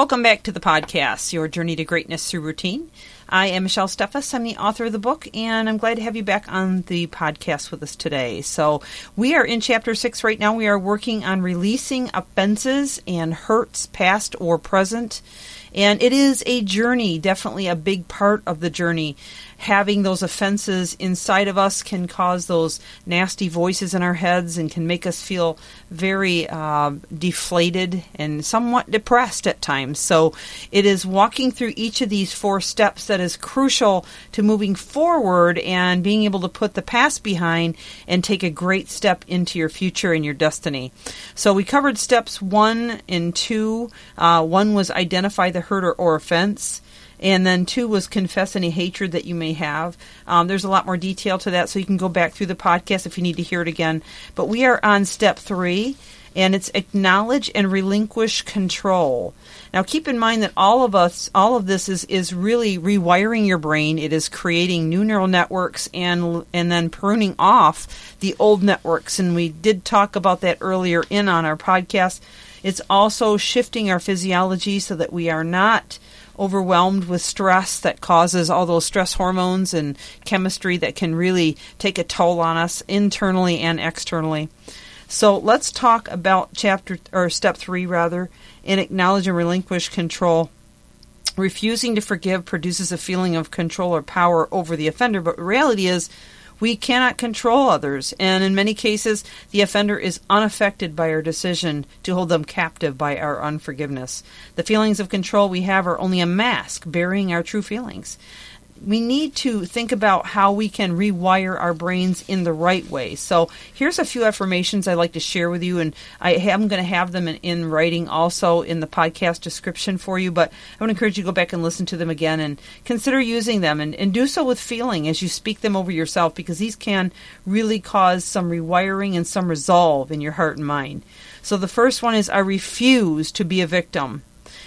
Welcome back to the podcast, Your Journey to Greatness Through Routine. I am Michelle Steffes. I'm the author of the book, and I'm glad to have you back on the podcast with us today. So, we are in chapter six right now. We are working on releasing offenses and hurts, past or present. And it is a journey, definitely a big part of the journey having those offenses inside of us can cause those nasty voices in our heads and can make us feel very uh, deflated and somewhat depressed at times. So it is walking through each of these four steps that is crucial to moving forward and being able to put the past behind and take a great step into your future and your destiny. So we covered steps one and two. Uh, one was identify the hurt or, or offense. And then two was confess any hatred that you may have. Um, there's a lot more detail to that, so you can go back through the podcast if you need to hear it again. But we are on step three, and it's acknowledge and relinquish control. Now, keep in mind that all of us, all of this is, is really rewiring your brain. It is creating new neural networks and and then pruning off the old networks. And we did talk about that earlier in on our podcast. It's also shifting our physiology so that we are not overwhelmed with stress that causes all those stress hormones and chemistry that can really take a toll on us internally and externally. So let's talk about chapter or step 3 rather in acknowledge and relinquish control. Refusing to forgive produces a feeling of control or power over the offender, but reality is we cannot control others, and in many cases, the offender is unaffected by our decision to hold them captive by our unforgiveness. The feelings of control we have are only a mask burying our true feelings we need to think about how we can rewire our brains in the right way. So here's a few affirmations I'd like to share with you, and I am going to have them in, in, writing also in the podcast description for you. But I would encourage you to go back and listen to them again and consider using them, and, and do so with feeling as you speak them over yourself, because these can really cause some rewiring and some resolve in your heart and mind. So the first one is I refuse to be a victim.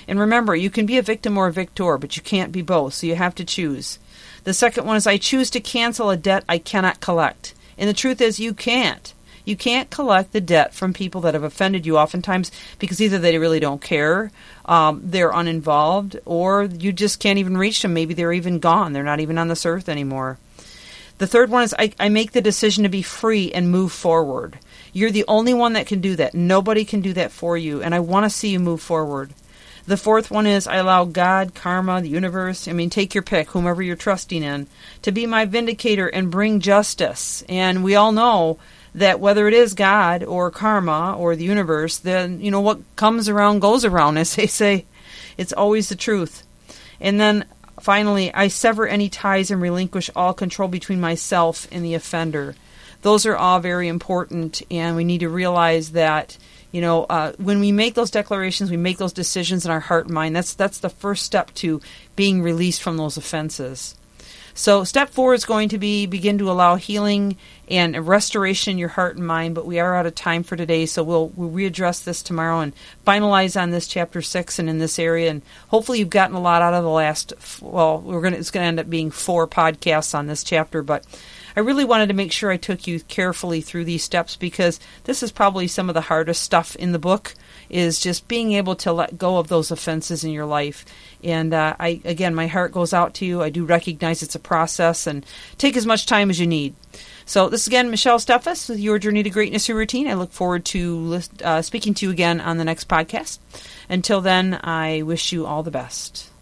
And remember, you can be a victim or a victor, but you can't be both, so you have to choose. The second one is I choose to cancel a debt I cannot collect. And the truth is, you can't. You can't collect the debt from people that have offended you, oftentimes because either they really don't care, um, they're uninvolved, or you just can't even reach them. Maybe they're even gone. They're not even on this earth anymore. The third one is I, I make the decision to be free and move forward. You're the only one that can do that. Nobody can do that for you, and I want to see you move forward. The fourth one is I allow God, karma, the universe, I mean, take your pick, whomever you're trusting in, to be my vindicator and bring justice. And we all know that whether it is God or karma or the universe, then, you know, what comes around goes around, as they say. It's always the truth. And then finally, I sever any ties and relinquish all control between myself and the offender. Those are all very important, and we need to realize that you know, uh, when we make those declarations, we make those decisions in our heart and mind. That's that's the first step to being released from those offenses. So, step four is going to be begin to allow healing and restoration in your heart and mind. But we are out of time for today, so we'll we'll readdress this tomorrow and finalize on this chapter six and in this area. And hopefully, you've gotten a lot out of the last. Well, we're gonna it's gonna end up being four podcasts on this chapter, but I really wanted to make sure I took you carefully through these steps because this is probably some of the hardest stuff in the book is just being able to let go of those offenses in your life. And uh, I again, my heart goes out to you. I do recognize it's a process and take as much time as you need. So this is again Michelle Steffes with your Journey to Greatness Routine. I look forward to uh, speaking to you again on the next podcast. Until then, I wish you all the best.